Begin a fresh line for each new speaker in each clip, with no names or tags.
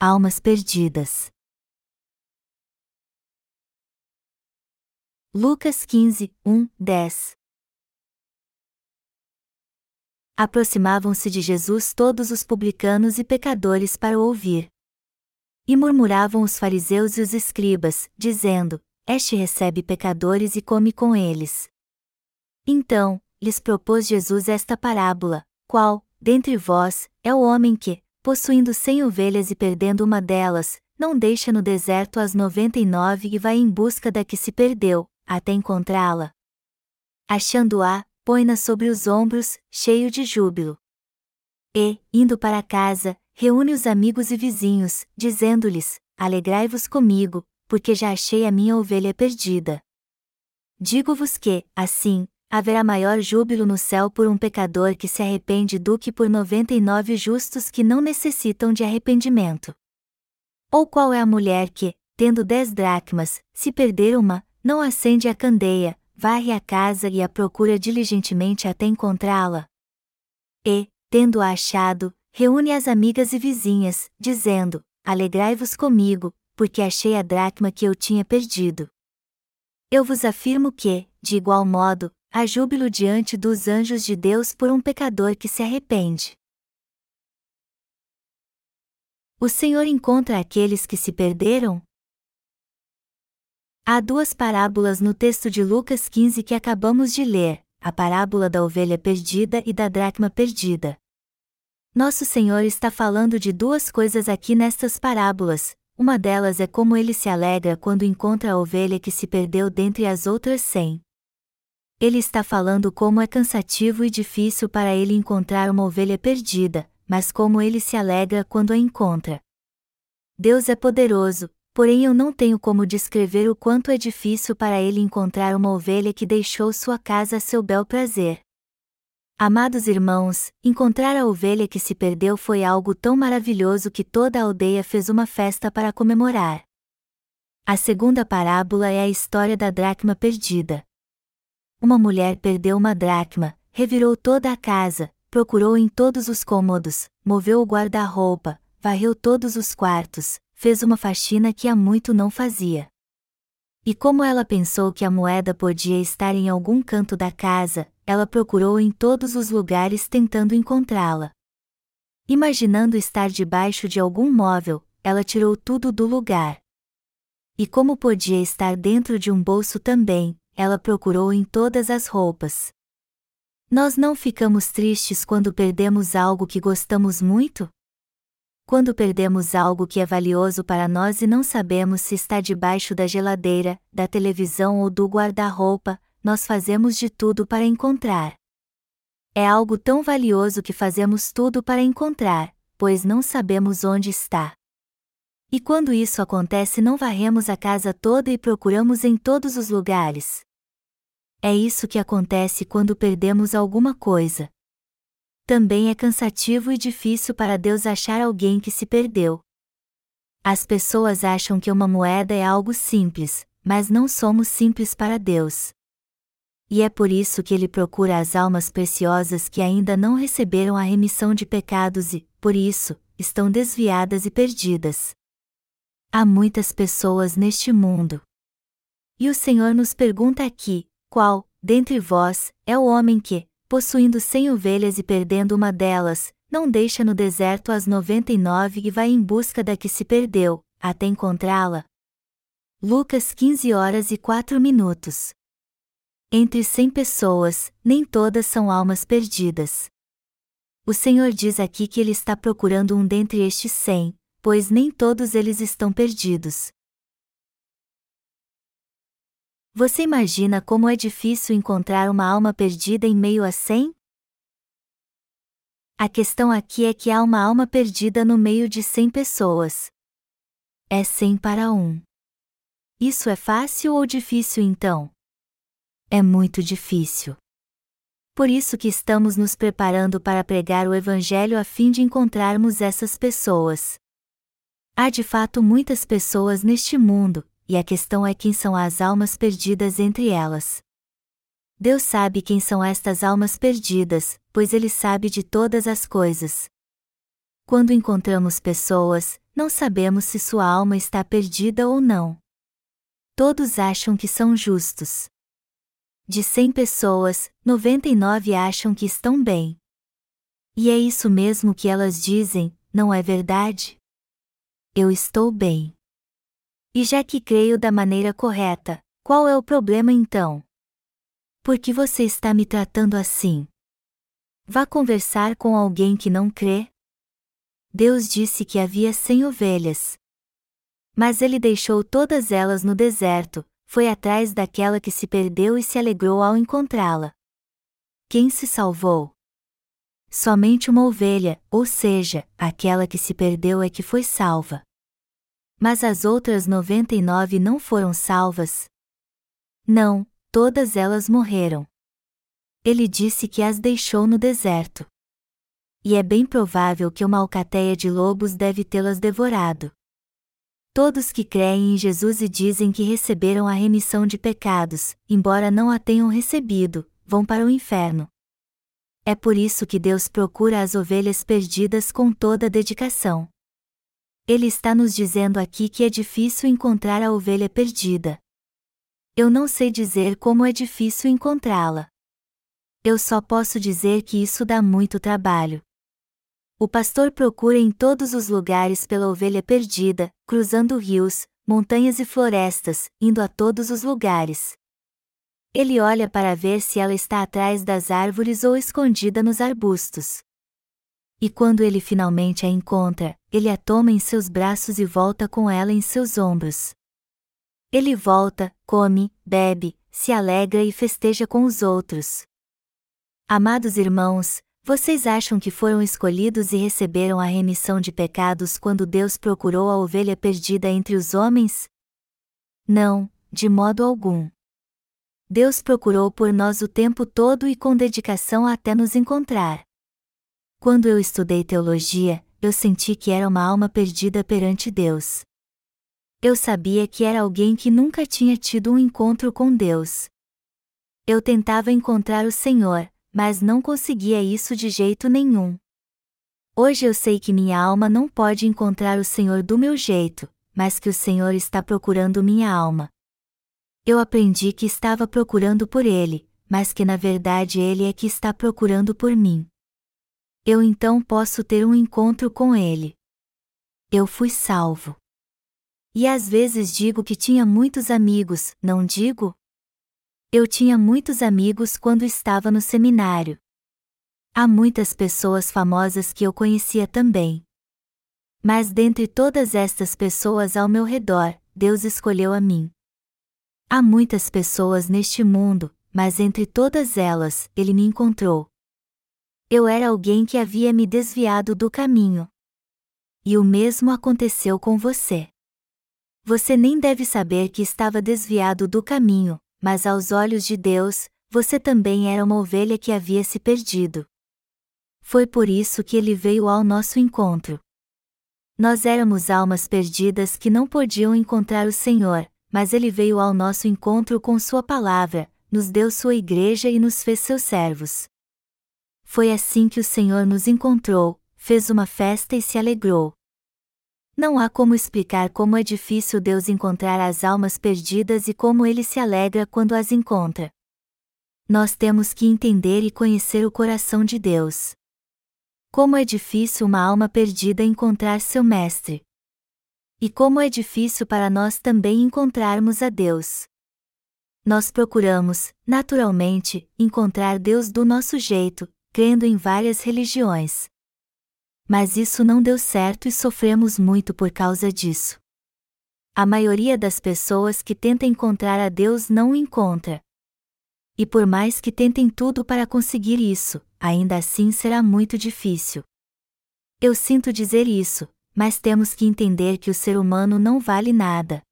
almas perdidas. Lucas 15, 1, 10 Aproximavam-se de Jesus todos os publicanos e pecadores para o ouvir. E murmuravam os fariseus e os escribas, dizendo: Este recebe pecadores e come com eles. Então, lhes propôs Jesus esta parábola: Qual, dentre vós, é o homem que, possuindo cem ovelhas e perdendo uma delas, não deixa no deserto as noventa e nove e vai em busca da que se perdeu, até encontrá-la? Achando-a, põe-na sobre os ombros, cheio de júbilo. E, indo para casa, reúne os amigos e vizinhos, dizendo-lhes: Alegrai-vos comigo, porque já achei a minha ovelha perdida. Digo-vos que, assim, haverá maior júbilo no céu por um pecador que se arrepende do que por noventa e nove justos que não necessitam de arrependimento. Ou qual é a mulher que, tendo dez dracmas, se perder uma, não acende a candeia, varre a casa e a procura diligentemente até encontrá-la? E, tendo-a achado, reúne as amigas e vizinhas, dizendo: Alegrai-vos comigo, porque achei a dracma que eu tinha perdido. Eu vos afirmo que, de igual modo, Há júbilo diante dos anjos de Deus por um pecador que se arrepende. O Senhor encontra aqueles que se perderam? Há duas parábolas no texto de Lucas 15 que acabamos de ler: a parábola da ovelha perdida e da dracma perdida. Nosso Senhor está falando de duas coisas aqui nestas parábolas. Uma delas é como ele se alegra quando encontra a ovelha que se perdeu dentre as outras cem ele está falando como é cansativo e difícil para ele encontrar uma ovelha perdida, mas como ele se alegra quando a encontra. Deus é poderoso, porém eu não tenho como descrever o quanto é difícil para ele encontrar uma ovelha que deixou sua casa a seu bel prazer. Amados irmãos, encontrar a ovelha que se perdeu foi algo tão maravilhoso que toda a aldeia fez uma festa para comemorar. A segunda parábola é a história da dracma perdida. Uma mulher perdeu uma dracma, revirou toda a casa, procurou em todos os cômodos, moveu o guarda-roupa, varreu todos os quartos, fez uma faxina que há muito não fazia. E como ela pensou que a moeda podia estar em algum canto da casa, ela procurou em todos os lugares tentando encontrá-la. Imaginando estar debaixo de algum móvel, ela tirou tudo do lugar. E como podia estar dentro de um bolso também, ela procurou em todas as roupas. Nós não ficamos tristes quando perdemos algo que gostamos muito? Quando perdemos algo que é valioso para nós e não sabemos se está debaixo da geladeira, da televisão ou do guarda-roupa, nós fazemos de tudo para encontrar. É algo tão valioso que fazemos tudo para encontrar, pois não sabemos onde está. E quando isso acontece, não varremos a casa toda e procuramos em todos os lugares. É isso que acontece quando perdemos alguma coisa. Também é cansativo e difícil para Deus achar alguém que se perdeu. As pessoas acham que uma moeda é algo simples, mas não somos simples para Deus. E é por isso que ele procura as almas preciosas que ainda não receberam a remissão de pecados e, por isso, estão desviadas e perdidas. Há muitas pessoas neste mundo. E o Senhor nos pergunta aqui: qual, dentre vós, é o homem que, possuindo cem ovelhas e perdendo uma delas, não deixa no deserto as noventa e nove e vai em busca da que se perdeu, até encontrá-la? Lucas 15 horas e 4 minutos. Entre cem pessoas, nem todas são almas perdidas. O Senhor diz aqui que Ele está procurando um dentre estes cem, pois nem todos eles estão perdidos. Você imagina como é difícil encontrar uma alma perdida em meio a cem? A questão aqui é que há uma alma perdida no meio de cem pessoas. É cem para um. Isso é fácil ou difícil então? É muito difícil. Por isso que estamos nos preparando para pregar o Evangelho a fim de encontrarmos essas pessoas. Há de fato muitas pessoas neste mundo, e a questão é quem são as almas perdidas entre elas. Deus sabe quem são estas almas perdidas, pois Ele sabe de todas as coisas. Quando encontramos pessoas, não sabemos se sua alma está perdida ou não. Todos acham que são justos. De 100 pessoas, 99 acham que estão bem. E é isso mesmo que elas dizem, não é verdade? Eu estou bem. E já que creio da maneira correta, qual é o problema então? Por que você está me tratando assim? Vá conversar com alguém que não crê? Deus disse que havia cem ovelhas. Mas ele deixou todas elas no deserto, foi atrás daquela que se perdeu e se alegrou ao encontrá-la. Quem se salvou? Somente uma ovelha, ou seja, aquela que se perdeu é que foi salva. Mas as outras noventa e nove não foram salvas? Não, todas elas morreram. Ele disse que as deixou no deserto. E é bem provável que uma alcateia de lobos deve tê-las devorado. Todos que creem em Jesus e dizem que receberam a remissão de pecados, embora não a tenham recebido, vão para o inferno. É por isso que Deus procura as ovelhas perdidas com toda dedicação. Ele está nos dizendo aqui que é difícil encontrar a ovelha perdida. Eu não sei dizer como é difícil encontrá-la. Eu só posso dizer que isso dá muito trabalho. O pastor procura em todos os lugares pela ovelha perdida, cruzando rios, montanhas e florestas, indo a todos os lugares. Ele olha para ver se ela está atrás das árvores ou escondida nos arbustos. E quando ele finalmente a encontra, ele a toma em seus braços e volta com ela em seus ombros. Ele volta, come, bebe, se alegra e festeja com os outros. Amados irmãos, vocês acham que foram escolhidos e receberam a remissão de pecados quando Deus procurou a ovelha perdida entre os homens? Não, de modo algum. Deus procurou por nós o tempo todo e com dedicação até nos encontrar. Quando eu estudei teologia, eu senti que era uma alma perdida perante Deus. Eu sabia que era alguém que nunca tinha tido um encontro com Deus. Eu tentava encontrar o Senhor, mas não conseguia isso de jeito nenhum. Hoje eu sei que minha alma não pode encontrar o Senhor do meu jeito, mas que o Senhor está procurando minha alma. Eu aprendi que estava procurando por Ele, mas que na verdade Ele é que está procurando por mim. Eu então posso ter um encontro com Ele. Eu fui salvo. E às vezes digo que tinha muitos amigos, não digo? Eu tinha muitos amigos quando estava no seminário. Há muitas pessoas famosas que eu conhecia também. Mas dentre todas estas pessoas ao meu redor, Deus escolheu a mim. Há muitas pessoas neste mundo, mas entre todas elas, Ele me encontrou. Eu era alguém que havia me desviado do caminho. E o mesmo aconteceu com você. Você nem deve saber que estava desviado do caminho, mas aos olhos de Deus, você também era uma ovelha que havia se perdido. Foi por isso que ele veio ao nosso encontro. Nós éramos almas perdidas que não podiam encontrar o Senhor, mas ele veio ao nosso encontro com Sua palavra, nos deu Sua igreja e nos fez seus servos. Foi assim que o Senhor nos encontrou, fez uma festa e se alegrou. Não há como explicar como é difícil Deus encontrar as almas perdidas e como ele se alegra quando as encontra. Nós temos que entender e conhecer o coração de Deus. Como é difícil uma alma perdida encontrar seu Mestre. E como é difícil para nós também encontrarmos a Deus. Nós procuramos, naturalmente, encontrar Deus do nosso jeito, crendo em várias religiões mas isso não deu certo e sofremos muito por causa disso. A maioria das pessoas que tenta encontrar a Deus não o encontra. E por mais que tentem tudo para conseguir isso, ainda assim será muito difícil. Eu sinto dizer isso, mas temos que entender que o ser humano não vale nada.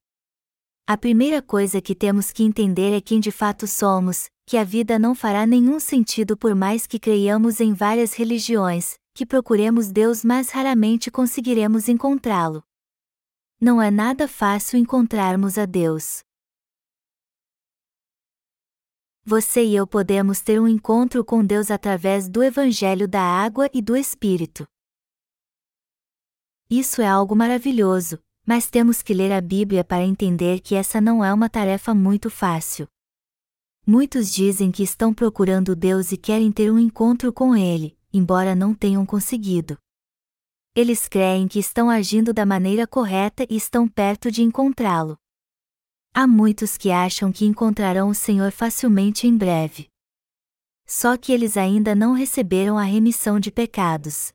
A primeira coisa que temos que entender é quem de fato somos, que a vida não fará nenhum sentido por mais que creiamos em várias religiões, que procuremos Deus mas raramente conseguiremos encontrá-lo. Não é nada fácil encontrarmos a Deus. Você e eu podemos ter um encontro com Deus através do Evangelho da Água e do Espírito. Isso é algo maravilhoso, mas temos que ler a Bíblia para entender que essa não é uma tarefa muito fácil. Muitos dizem que estão procurando Deus e querem ter um encontro com Ele, embora não tenham conseguido. Eles creem que estão agindo da maneira correta e estão perto de encontrá-lo. Há muitos que acham que encontrarão o Senhor facilmente em breve. Só que eles ainda não receberam a remissão de pecados.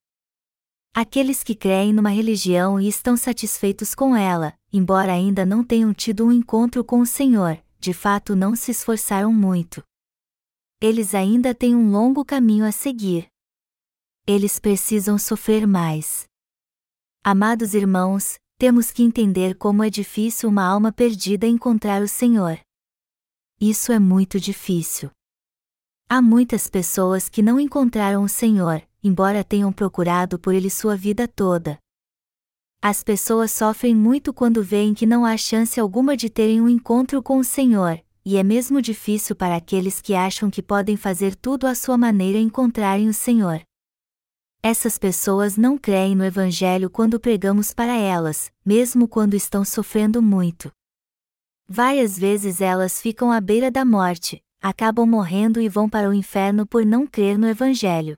Aqueles que creem numa religião e estão satisfeitos com ela, embora ainda não tenham tido um encontro com o Senhor, de fato não se esforçaram muito. Eles ainda têm um longo caminho a seguir. Eles precisam sofrer mais. Amados irmãos, temos que entender como é difícil uma alma perdida encontrar o Senhor. Isso é muito difícil. Há muitas pessoas que não encontraram o Senhor, embora tenham procurado por ele sua vida toda. As pessoas sofrem muito quando veem que não há chance alguma de terem um encontro com o Senhor, e é mesmo difícil para aqueles que acham que podem fazer tudo à sua maneira encontrarem o Senhor. Essas pessoas não creem no Evangelho quando pregamos para elas, mesmo quando estão sofrendo muito. Várias vezes elas ficam à beira da morte, acabam morrendo e vão para o inferno por não crer no Evangelho.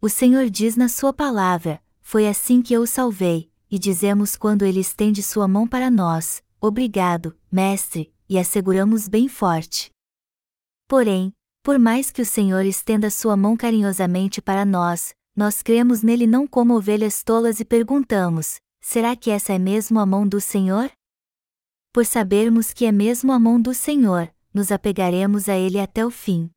O Senhor diz na Sua palavra: Foi assim que eu o salvei, e dizemos quando Ele estende Sua mão para nós: Obrigado, Mestre, e asseguramos bem forte. Porém, por mais que o Senhor estenda Sua mão carinhosamente para nós, nós cremos nele não como ovelhas tolas e perguntamos: será que essa é mesmo a mão do Senhor? Por sabermos que é mesmo a mão do Senhor, nos apegaremos a ele até o fim.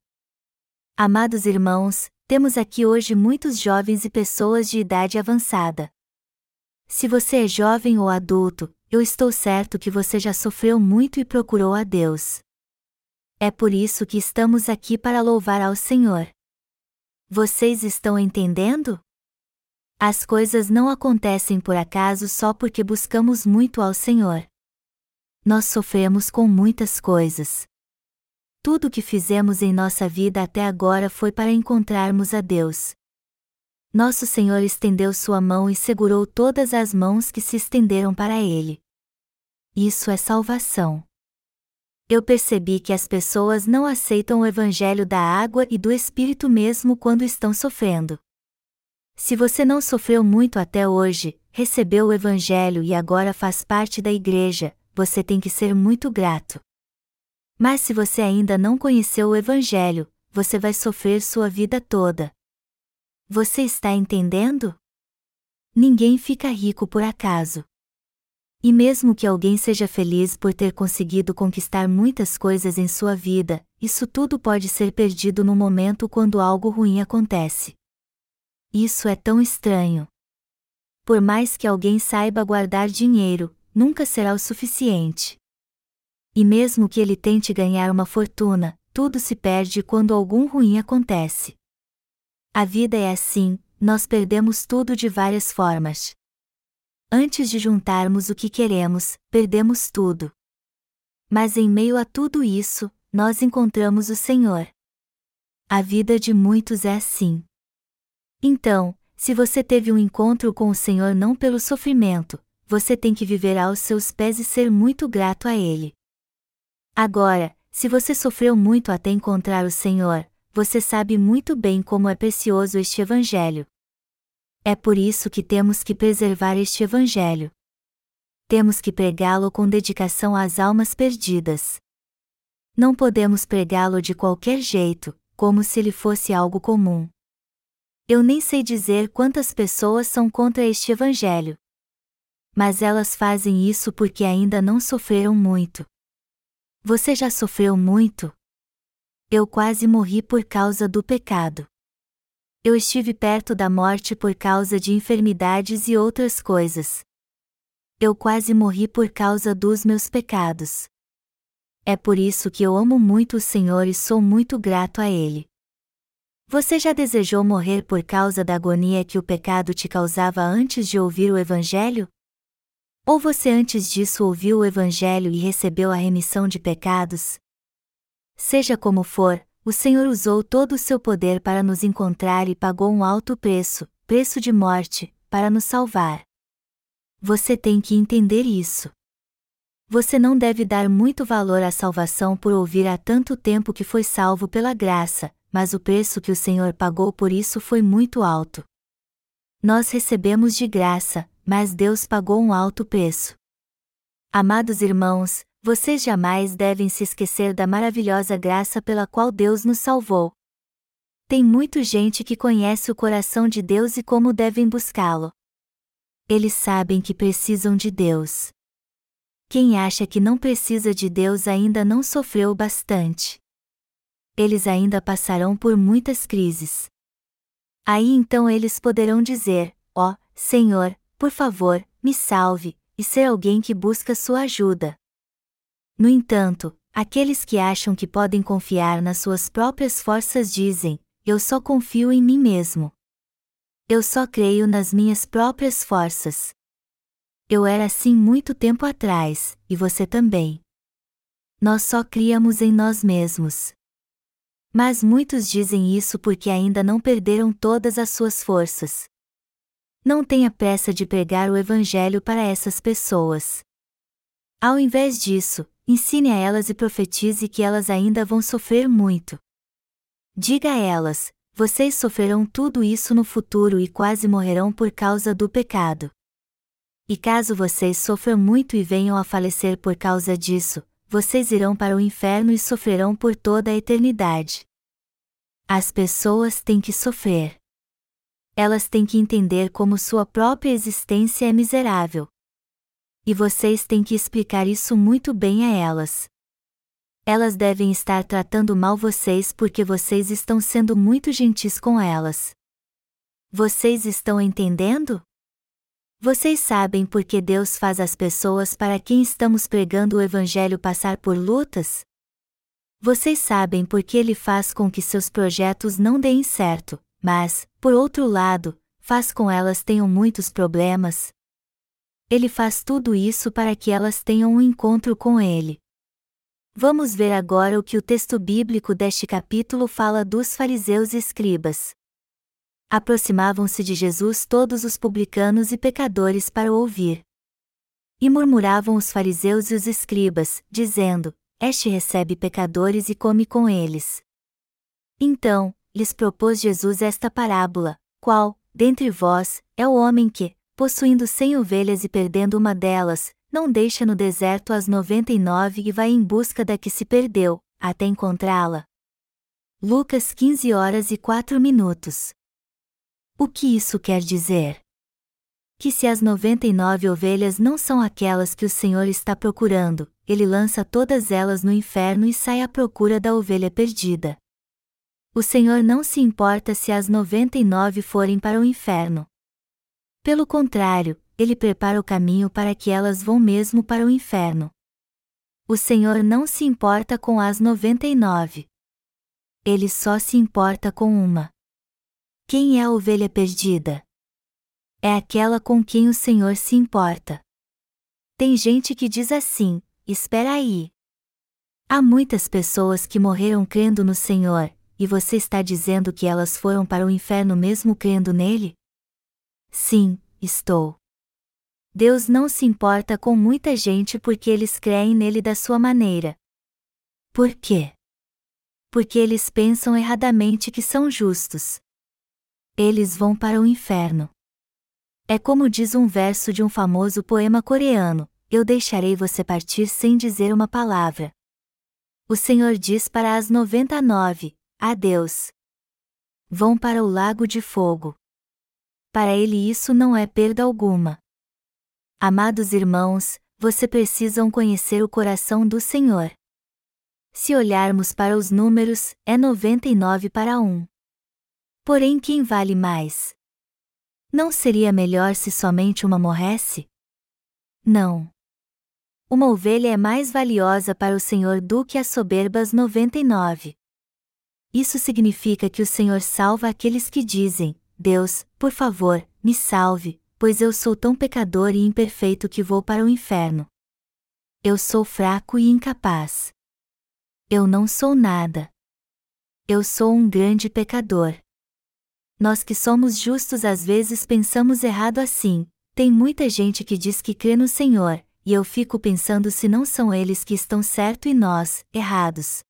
Amados irmãos, temos aqui hoje muitos jovens e pessoas de idade avançada. Se você é jovem ou adulto, eu estou certo que você já sofreu muito e procurou a Deus. É por isso que estamos aqui para louvar ao Senhor. Vocês estão entendendo? As coisas não acontecem por acaso só porque buscamos muito ao Senhor. Nós sofremos com muitas coisas. Tudo o que fizemos em nossa vida até agora foi para encontrarmos a Deus. Nosso Senhor estendeu sua mão e segurou todas as mãos que se estenderam para Ele. Isso é salvação. Eu percebi que as pessoas não aceitam o Evangelho da água e do Espírito mesmo quando estão sofrendo. Se você não sofreu muito até hoje, recebeu o Evangelho e agora faz parte da igreja, você tem que ser muito grato. Mas se você ainda não conheceu o Evangelho, você vai sofrer sua vida toda. Você está entendendo? Ninguém fica rico por acaso. E mesmo que alguém seja feliz por ter conseguido conquistar muitas coisas em sua vida, isso tudo pode ser perdido no momento quando algo ruim acontece. Isso é tão estranho. Por mais que alguém saiba guardar dinheiro, nunca será o suficiente. E mesmo que ele tente ganhar uma fortuna, tudo se perde quando algum ruim acontece. A vida é assim, nós perdemos tudo de várias formas. Antes de juntarmos o que queremos, perdemos tudo. Mas em meio a tudo isso, nós encontramos o Senhor. A vida de muitos é assim. Então, se você teve um encontro com o Senhor não pelo sofrimento, você tem que viver aos seus pés e ser muito grato a Ele. Agora, se você sofreu muito até encontrar o Senhor, você sabe muito bem como é precioso este Evangelho. É por isso que temos que preservar este Evangelho. Temos que pregá-lo com dedicação às almas perdidas. Não podemos pregá-lo de qualquer jeito, como se ele fosse algo comum. Eu nem sei dizer quantas pessoas são contra este Evangelho. Mas elas fazem isso porque ainda não sofreram muito. Você já sofreu muito? Eu quase morri por causa do pecado. Eu estive perto da morte por causa de enfermidades e outras coisas. Eu quase morri por causa dos meus pecados. É por isso que eu amo muito o Senhor e sou muito grato a Ele. Você já desejou morrer por causa da agonia que o pecado te causava antes de ouvir o Evangelho? Ou você antes disso ouviu o Evangelho e recebeu a remissão de pecados? Seja como for, o Senhor usou todo o seu poder para nos encontrar e pagou um alto preço, preço de morte, para nos salvar. Você tem que entender isso. Você não deve dar muito valor à salvação por ouvir há tanto tempo que foi salvo pela graça, mas o preço que o Senhor pagou por isso foi muito alto. Nós recebemos de graça, mas Deus pagou um alto preço. Amados irmãos, vocês jamais devem se esquecer da maravilhosa graça pela qual Deus nos salvou. Tem muita gente que conhece o coração de Deus e como devem buscá-lo. Eles sabem que precisam de Deus. Quem acha que não precisa de Deus ainda não sofreu bastante. Eles ainda passarão por muitas crises. Aí então eles poderão dizer: Ó, oh, Senhor, por favor, me salve, e ser alguém que busca sua ajuda. No entanto, aqueles que acham que podem confiar nas suas próprias forças dizem: Eu só confio em mim mesmo. Eu só creio nas minhas próprias forças. Eu era assim muito tempo atrás, e você também. Nós só criamos em nós mesmos. Mas muitos dizem isso porque ainda não perderam todas as suas forças. Não tenha pressa de pregar o Evangelho para essas pessoas. Ao invés disso, ensine a elas e profetize que elas ainda vão sofrer muito. Diga a elas: vocês sofrerão tudo isso no futuro e quase morrerão por causa do pecado. E caso vocês sofram muito e venham a falecer por causa disso, vocês irão para o inferno e sofrerão por toda a eternidade. As pessoas têm que sofrer. Elas têm que entender como sua própria existência é miserável. E vocês têm que explicar isso muito bem a elas. Elas devem estar tratando mal vocês porque vocês estão sendo muito gentis com elas. Vocês estão entendendo? Vocês sabem por que Deus faz as pessoas para quem estamos pregando o Evangelho passar por lutas? Vocês sabem por que Ele faz com que seus projetos não deem certo, mas, por outro lado, faz com elas tenham muitos problemas? Ele faz tudo isso para que elas tenham um encontro com Ele. Vamos ver agora o que o texto bíblico deste capítulo fala dos fariseus e escribas. Aproximavam-se de Jesus todos os publicanos e pecadores para ouvir. E murmuravam os fariseus e os escribas, dizendo: Este recebe pecadores e come com eles. Então, lhes propôs Jesus esta parábola: Qual, dentre vós, é o homem que, possuindo cem ovelhas e perdendo uma delas, não deixa no deserto as noventa e nove e vai em busca da que se perdeu, até encontrá-la? Lucas 15 horas e 4 minutos. O que isso quer dizer? Que se as noventa e nove ovelhas não são aquelas que o Senhor está procurando, ele lança todas elas no inferno e sai à procura da ovelha perdida. O Senhor não se importa se as noventa e nove forem para o inferno. Pelo contrário, ele prepara o caminho para que elas vão mesmo para o inferno. O Senhor não se importa com as noventa e nove. Ele só se importa com uma. Quem é a ovelha perdida? É aquela com quem o Senhor se importa. Tem gente que diz assim: espera aí. Há muitas pessoas que morreram crendo no Senhor, e você está dizendo que elas foram para o inferno mesmo crendo nele? Sim, estou. Deus não se importa com muita gente porque eles creem nele da sua maneira. Por quê? Porque eles pensam erradamente que são justos. Eles vão para o inferno. É como diz um verso de um famoso poema coreano: Eu deixarei você partir sem dizer uma palavra. O Senhor diz para as 99: Adeus. Vão para o lago de fogo. Para ele isso não é perda alguma. Amados irmãos, você precisam conhecer o coração do Senhor. Se olharmos para os números, é 99 para 1. Porém, quem vale mais? Não seria melhor se somente uma morresse? Não. Uma ovelha é mais valiosa para o Senhor do que as soberbas 99. Isso significa que o Senhor salva aqueles que dizem: Deus, por favor, me salve, pois eu sou tão pecador e imperfeito que vou para o inferno. Eu sou fraco e incapaz. Eu não sou nada. Eu sou um grande pecador. Nós que somos justos às vezes pensamos errado assim: Tem muita gente que diz que crê no Senhor, e eu fico pensando se não são eles que estão certo e nós, errados.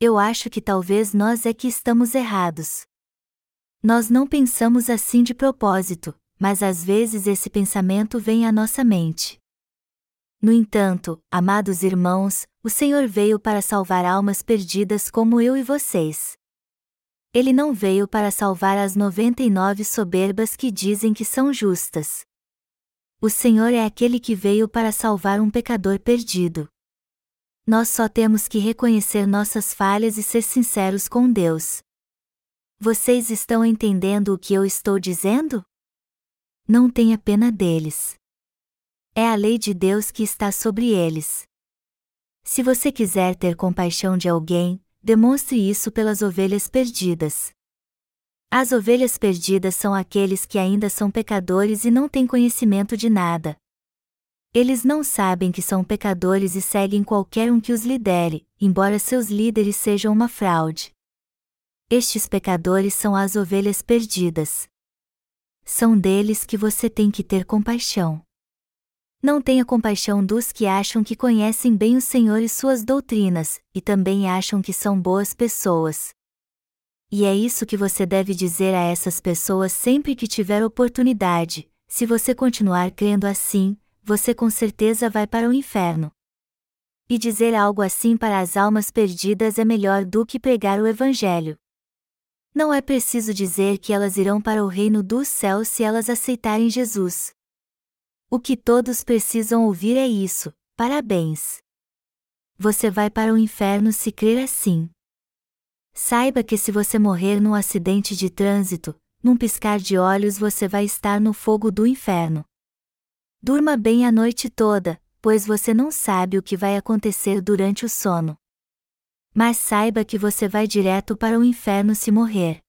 Eu acho que talvez nós é que estamos errados. Nós não pensamos assim de propósito, mas às vezes esse pensamento vem à nossa mente. No entanto, amados irmãos, o Senhor veio para salvar almas perdidas como eu e vocês. Ele não veio para salvar as 99 soberbas que dizem que são justas. O Senhor é aquele que veio para salvar um pecador perdido. Nós só temos que reconhecer nossas falhas e ser sinceros com Deus. Vocês estão entendendo o que eu estou dizendo? Não tenha pena deles. É a lei de Deus que está sobre eles. Se você quiser ter compaixão de alguém, demonstre isso pelas ovelhas perdidas. As ovelhas perdidas são aqueles que ainda são pecadores e não têm conhecimento de nada. Eles não sabem que são pecadores e seguem qualquer um que os lidere, embora seus líderes sejam uma fraude. Estes pecadores são as ovelhas perdidas. São deles que você tem que ter compaixão. Não tenha compaixão dos que acham que conhecem bem o Senhor e suas doutrinas, e também acham que são boas pessoas. E é isso que você deve dizer a essas pessoas sempre que tiver oportunidade: se você continuar crendo assim, você com certeza vai para o inferno. E dizer algo assim para as almas perdidas é melhor do que pregar o Evangelho. Não é preciso dizer que elas irão para o reino dos céus se elas aceitarem Jesus. O que todos precisam ouvir é isso: parabéns. Você vai para o inferno se crer assim. Saiba que se você morrer num acidente de trânsito, num piscar de olhos você vai estar no fogo do inferno. Durma bem a noite toda, pois você não sabe o que vai acontecer durante o sono. Mas saiba que você vai direto para o inferno se morrer.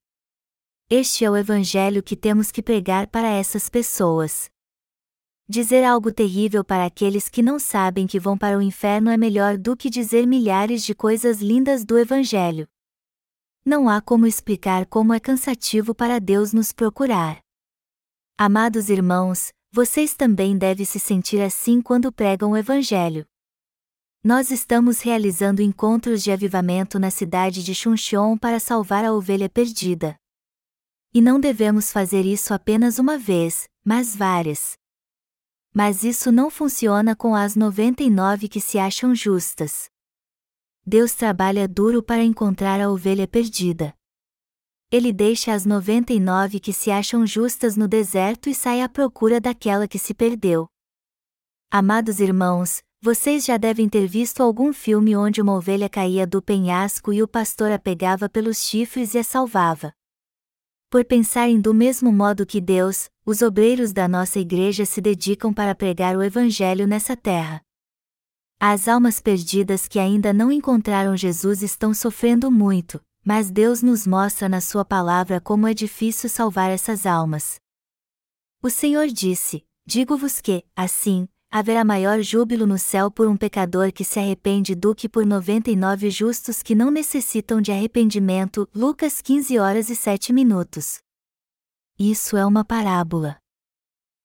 Este é o evangelho que temos que pregar para essas pessoas. Dizer algo terrível para aqueles que não sabem que vão para o inferno é melhor do que dizer milhares de coisas lindas do Evangelho. Não há como explicar como é cansativo para Deus nos procurar. Amados irmãos, vocês também devem se sentir assim quando pregam o Evangelho. Nós estamos realizando encontros de avivamento na cidade de Chuncheon para salvar a ovelha perdida. E não devemos fazer isso apenas uma vez, mas várias. Mas isso não funciona com as 99 que se acham justas. Deus trabalha duro para encontrar a ovelha perdida. Ele deixa as 99 que se acham justas no deserto e sai à procura daquela que se perdeu. Amados irmãos, vocês já devem ter visto algum filme onde uma ovelha caía do penhasco e o pastor a pegava pelos chifres e a salvava. Por pensarem do mesmo modo que Deus, os obreiros da nossa igreja se dedicam para pregar o Evangelho nessa terra. As almas perdidas que ainda não encontraram Jesus estão sofrendo muito, mas Deus nos mostra na Sua palavra como é difícil salvar essas almas. O Senhor disse: Digo-vos que, assim, haverá maior júbilo no céu por um pecador que se arrepende do que por noventa e nove justos que não necessitam de arrependimento. Lucas 15 horas e 7 minutos. Isso é uma parábola.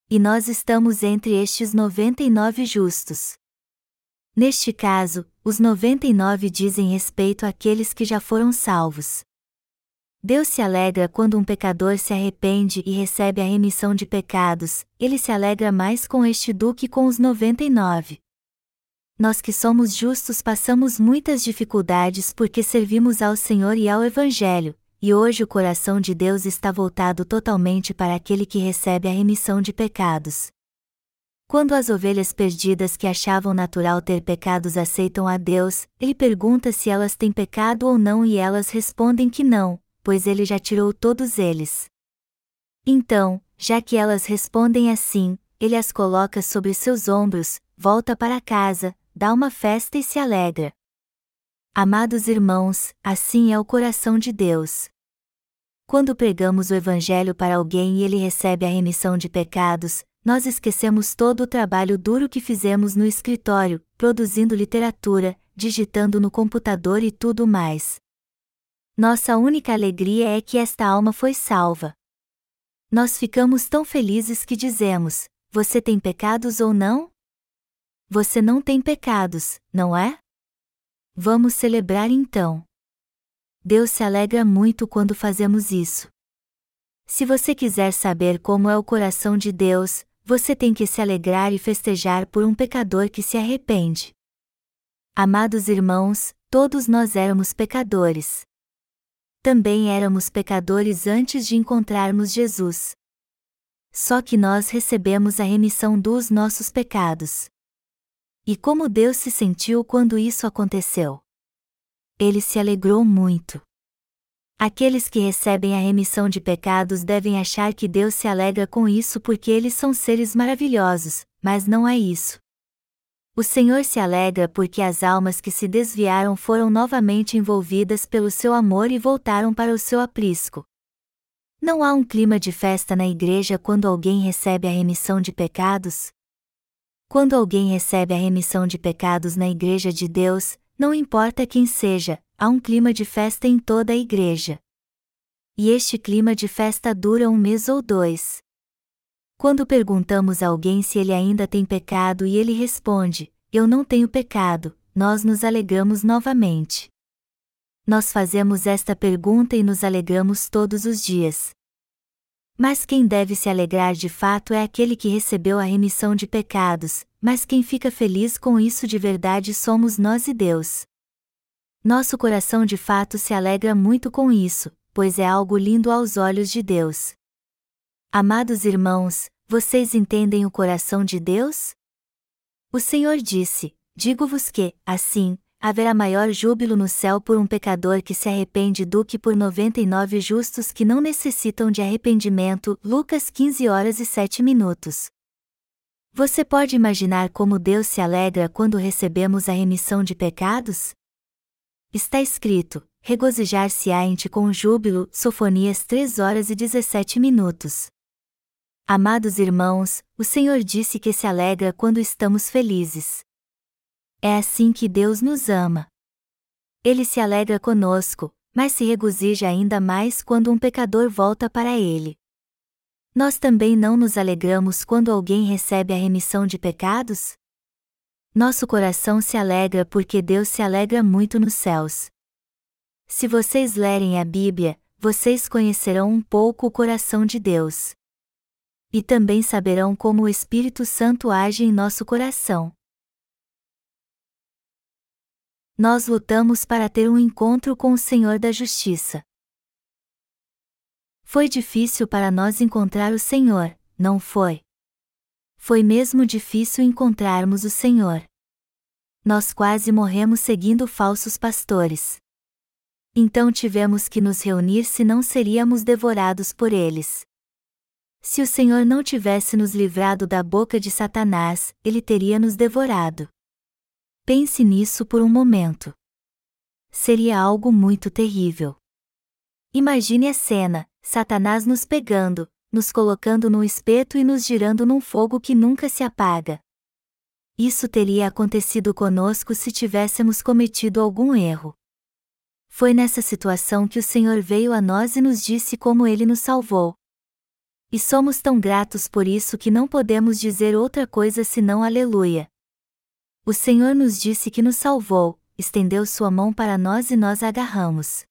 E nós estamos entre estes noventa e nove justos. Neste caso, os noventa e nove dizem respeito àqueles que já foram salvos. Deus se alegra quando um pecador se arrepende e recebe a remissão de pecados, ele se alegra mais com este do que com os 99. Nós que somos justos passamos muitas dificuldades porque servimos ao Senhor e ao Evangelho, e hoje o coração de Deus está voltado totalmente para aquele que recebe a remissão de pecados. Quando as ovelhas perdidas que achavam natural ter pecados aceitam a Deus, ele pergunta se elas têm pecado ou não e elas respondem que não, pois ele já tirou todos eles. Então, já que elas respondem assim, ele as coloca sobre seus ombros, volta para casa, dá uma festa e se alegra. Amados irmãos, assim é o coração de Deus. Quando pregamos o Evangelho para alguém e ele recebe a remissão de pecados, nós esquecemos todo o trabalho duro que fizemos no escritório, produzindo literatura, digitando no computador e tudo mais. Nossa única alegria é que esta alma foi salva. Nós ficamos tão felizes que dizemos: Você tem pecados ou não? Você não tem pecados, não é? Vamos celebrar então. Deus se alegra muito quando fazemos isso. Se você quiser saber como é o coração de Deus, você tem que se alegrar e festejar por um pecador que se arrepende. Amados irmãos, todos nós éramos pecadores. Também éramos pecadores antes de encontrarmos Jesus. Só que nós recebemos a remissão dos nossos pecados. E como Deus se sentiu quando isso aconteceu? Ele se alegrou muito. Aqueles que recebem a remissão de pecados devem achar que Deus se alegra com isso porque eles são seres maravilhosos, mas não é isso. O Senhor se alegra porque as almas que se desviaram foram novamente envolvidas pelo seu amor e voltaram para o seu aprisco. Não há um clima de festa na igreja quando alguém recebe a remissão de pecados? Quando alguém recebe a remissão de pecados na Igreja de Deus, não importa quem seja, há um clima de festa em toda a igreja. E este clima de festa dura um mês ou dois. Quando perguntamos a alguém se ele ainda tem pecado e ele responde: Eu não tenho pecado, nós nos alegramos novamente. Nós fazemos esta pergunta e nos alegramos todos os dias. Mas quem deve se alegrar de fato é aquele que recebeu a remissão de pecados, mas quem fica feliz com isso de verdade somos nós e Deus. Nosso coração de fato se alegra muito com isso, pois é algo lindo aos olhos de Deus. Amados irmãos, vocês entendem o coração de Deus? O Senhor disse: Digo-vos que, assim, haverá maior júbilo no céu por um pecador que se arrepende do que por noventa e nove justos que não necessitam de arrependimento. Lucas 15 horas e 7 minutos. Você pode imaginar como Deus se alegra quando recebemos a remissão de pecados? Está escrito: regozijar-se-á em ti com júbilo. Sofonias 3 horas e 17 minutos. Amados irmãos, o Senhor disse que se alegra quando estamos felizes. É assim que Deus nos ama. Ele se alegra conosco, mas se regozija ainda mais quando um pecador volta para ele. Nós também não nos alegramos quando alguém recebe a remissão de pecados? Nosso coração se alegra porque Deus se alegra muito nos céus. Se vocês lerem a Bíblia, vocês conhecerão um pouco o coração de Deus. E também saberão como o Espírito Santo age em nosso coração nós lutamos para ter um encontro com o Senhor da Justiça. Foi difícil para nós encontrar o Senhor, não foi? Foi mesmo difícil encontrarmos o Senhor. Nós quase morremos seguindo falsos pastores. Então tivemos que nos reunir se não seríamos devorados por eles. Se o Senhor não tivesse nos livrado da boca de Satanás, ele teria nos devorado. Pense nisso por um momento. Seria algo muito terrível. Imagine a cena: Satanás nos pegando, nos colocando no espeto e nos girando num fogo que nunca se apaga. Isso teria acontecido conosco se tivéssemos cometido algum erro. Foi nessa situação que o Senhor veio a nós e nos disse como ele nos salvou. E somos tão gratos por isso que não podemos dizer outra coisa senão Aleluia. O Senhor nos disse que nos salvou, estendeu sua mão para nós e nós agarramos.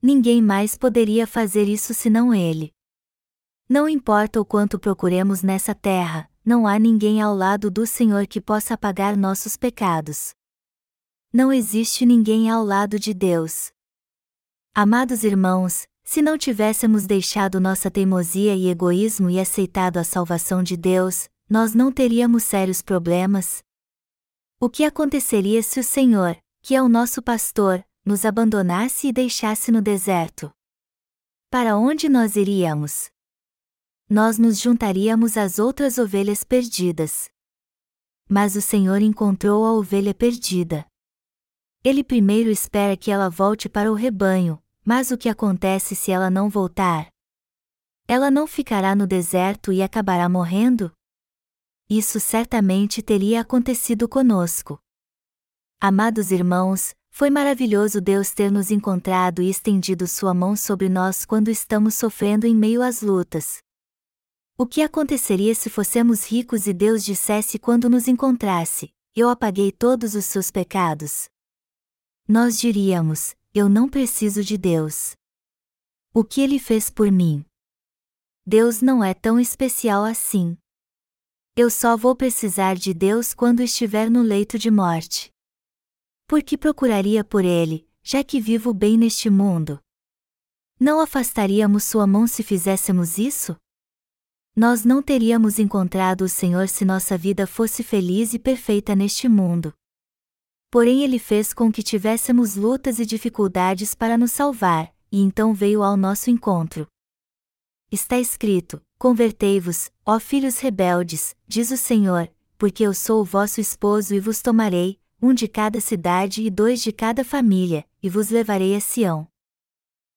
Ninguém mais poderia fazer isso senão Ele. Não importa o quanto procuremos nessa terra, não há ninguém ao lado do Senhor que possa apagar nossos pecados. Não existe ninguém ao lado de Deus. Amados irmãos, se não tivéssemos deixado nossa teimosia e egoísmo e aceitado a salvação de Deus, nós não teríamos sérios problemas, o que aconteceria se o Senhor, que é o nosso pastor, nos abandonasse e deixasse no deserto? Para onde nós iríamos? Nós nos juntaríamos às outras ovelhas perdidas. Mas o Senhor encontrou a ovelha perdida. Ele primeiro espera que ela volte para o rebanho, mas o que acontece se ela não voltar? Ela não ficará no deserto e acabará morrendo? isso certamente teria acontecido conosco. Amados irmãos, Foi maravilhoso Deus ter nos encontrado e estendido sua mão sobre nós quando estamos sofrendo em meio às lutas. O que aconteceria se fossemos ricos e Deus dissesse quando nos encontrasse: Eu apaguei todos os seus pecados? Nós diríamos: Eu não preciso de Deus. O que ele fez por mim? Deus não é tão especial assim. Eu só vou precisar de Deus quando estiver no leito de morte. Por que procuraria por ele, já que vivo bem neste mundo? Não afastaríamos sua mão se fizéssemos isso? Nós não teríamos encontrado o Senhor se nossa vida fosse feliz e perfeita neste mundo. Porém, Ele fez com que tivéssemos lutas e dificuldades para nos salvar, e então veio ao nosso encontro. Está escrito: Convertei-vos, ó filhos rebeldes, diz o Senhor, porque eu sou o vosso esposo e vos tomarei, um de cada cidade e dois de cada família, e vos levarei a Sião.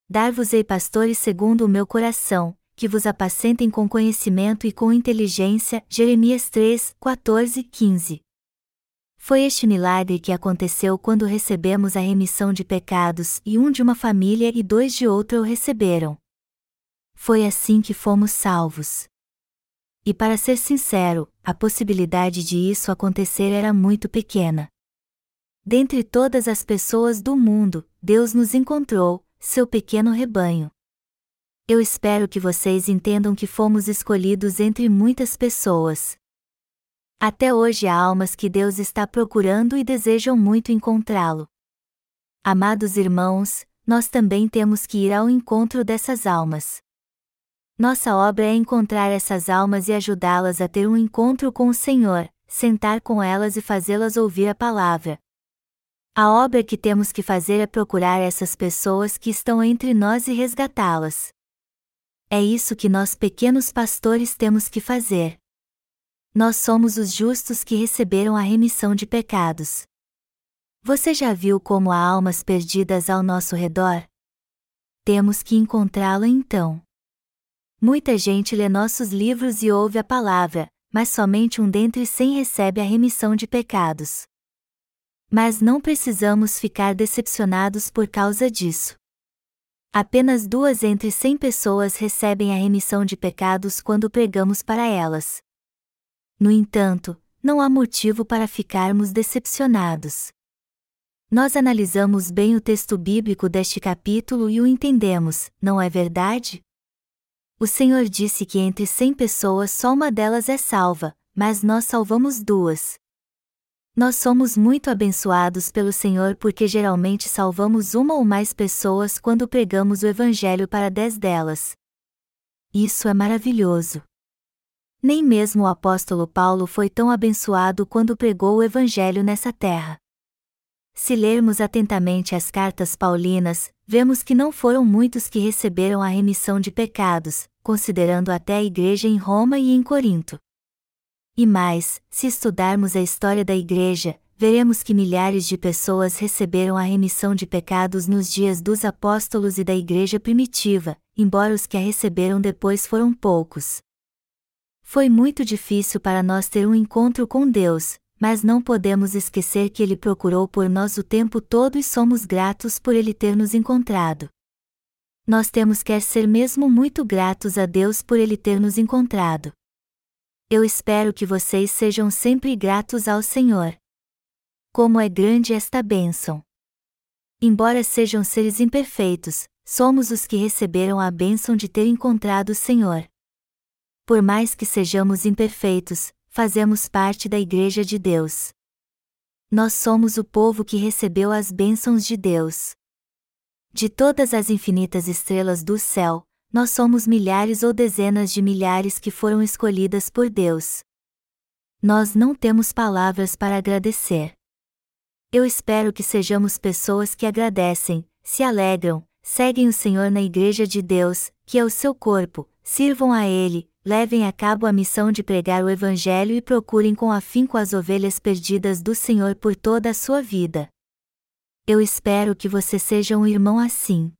Dar-vos-ei pastores segundo o meu coração, que vos apacentem com conhecimento e com inteligência. Jeremias 3, 14, 15. Foi este milagre que aconteceu quando recebemos a remissão de pecados e um de uma família e dois de outra o receberam. Foi assim que fomos salvos. E para ser sincero, a possibilidade de isso acontecer era muito pequena. Dentre todas as pessoas do mundo, Deus nos encontrou, seu pequeno rebanho. Eu espero que vocês entendam que fomos escolhidos entre muitas pessoas. Até hoje há almas que Deus está procurando e desejam muito encontrá-lo. Amados irmãos, nós também temos que ir ao encontro dessas almas. Nossa obra é encontrar essas almas e ajudá-las a ter um encontro com o Senhor, sentar com elas e fazê-las ouvir a palavra, a obra que temos que fazer é procurar essas pessoas que estão entre nós e resgatá-las. É isso que nós pequenos pastores temos que fazer. Nós somos os justos que receberam a remissão de pecados. Você já viu como há almas perdidas ao nosso redor? Temos que encontrá-la então. Muita gente lê nossos livros e ouve a palavra, mas somente um dentre cem recebe a remissão de pecados. Mas não precisamos ficar decepcionados por causa disso. Apenas duas entre cem pessoas recebem a remissão de pecados quando pregamos para elas. No entanto, não há motivo para ficarmos decepcionados. Nós analisamos bem o texto bíblico deste capítulo e o entendemos, não é verdade? O Senhor disse que entre cem pessoas só uma delas é salva, mas nós salvamos duas. Nós somos muito abençoados pelo Senhor porque geralmente salvamos uma ou mais pessoas quando pregamos o Evangelho para dez delas. Isso é maravilhoso. Nem mesmo o apóstolo Paulo foi tão abençoado quando pregou o Evangelho nessa terra. Se lermos atentamente as cartas paulinas, vemos que não foram muitos que receberam a remissão de pecados, considerando até a igreja em Roma e em Corinto. E mais, se estudarmos a história da Igreja, veremos que milhares de pessoas receberam a remissão de pecados nos dias dos apóstolos e da Igreja primitiva, embora os que a receberam depois foram poucos. Foi muito difícil para nós ter um encontro com Deus, mas não podemos esquecer que Ele procurou por nós o tempo todo e somos gratos por Ele ter nos encontrado. Nós temos que ser mesmo muito gratos a Deus por Ele ter nos encontrado. Eu espero que vocês sejam sempre gratos ao Senhor. Como é grande esta bênção! Embora sejam seres imperfeitos, somos os que receberam a bênção de ter encontrado o Senhor. Por mais que sejamos imperfeitos, fazemos parte da Igreja de Deus. Nós somos o povo que recebeu as bênçãos de Deus. De todas as infinitas estrelas do céu, nós somos milhares ou dezenas de milhares que foram escolhidas por Deus. Nós não temos palavras para agradecer. Eu espero que sejamos pessoas que agradecem, se alegram, seguem o Senhor na Igreja de Deus, que é o seu corpo, sirvam a Ele, levem a cabo a missão de pregar o Evangelho e procurem com afinco as ovelhas perdidas do Senhor por toda a sua vida. Eu espero que você seja um irmão assim.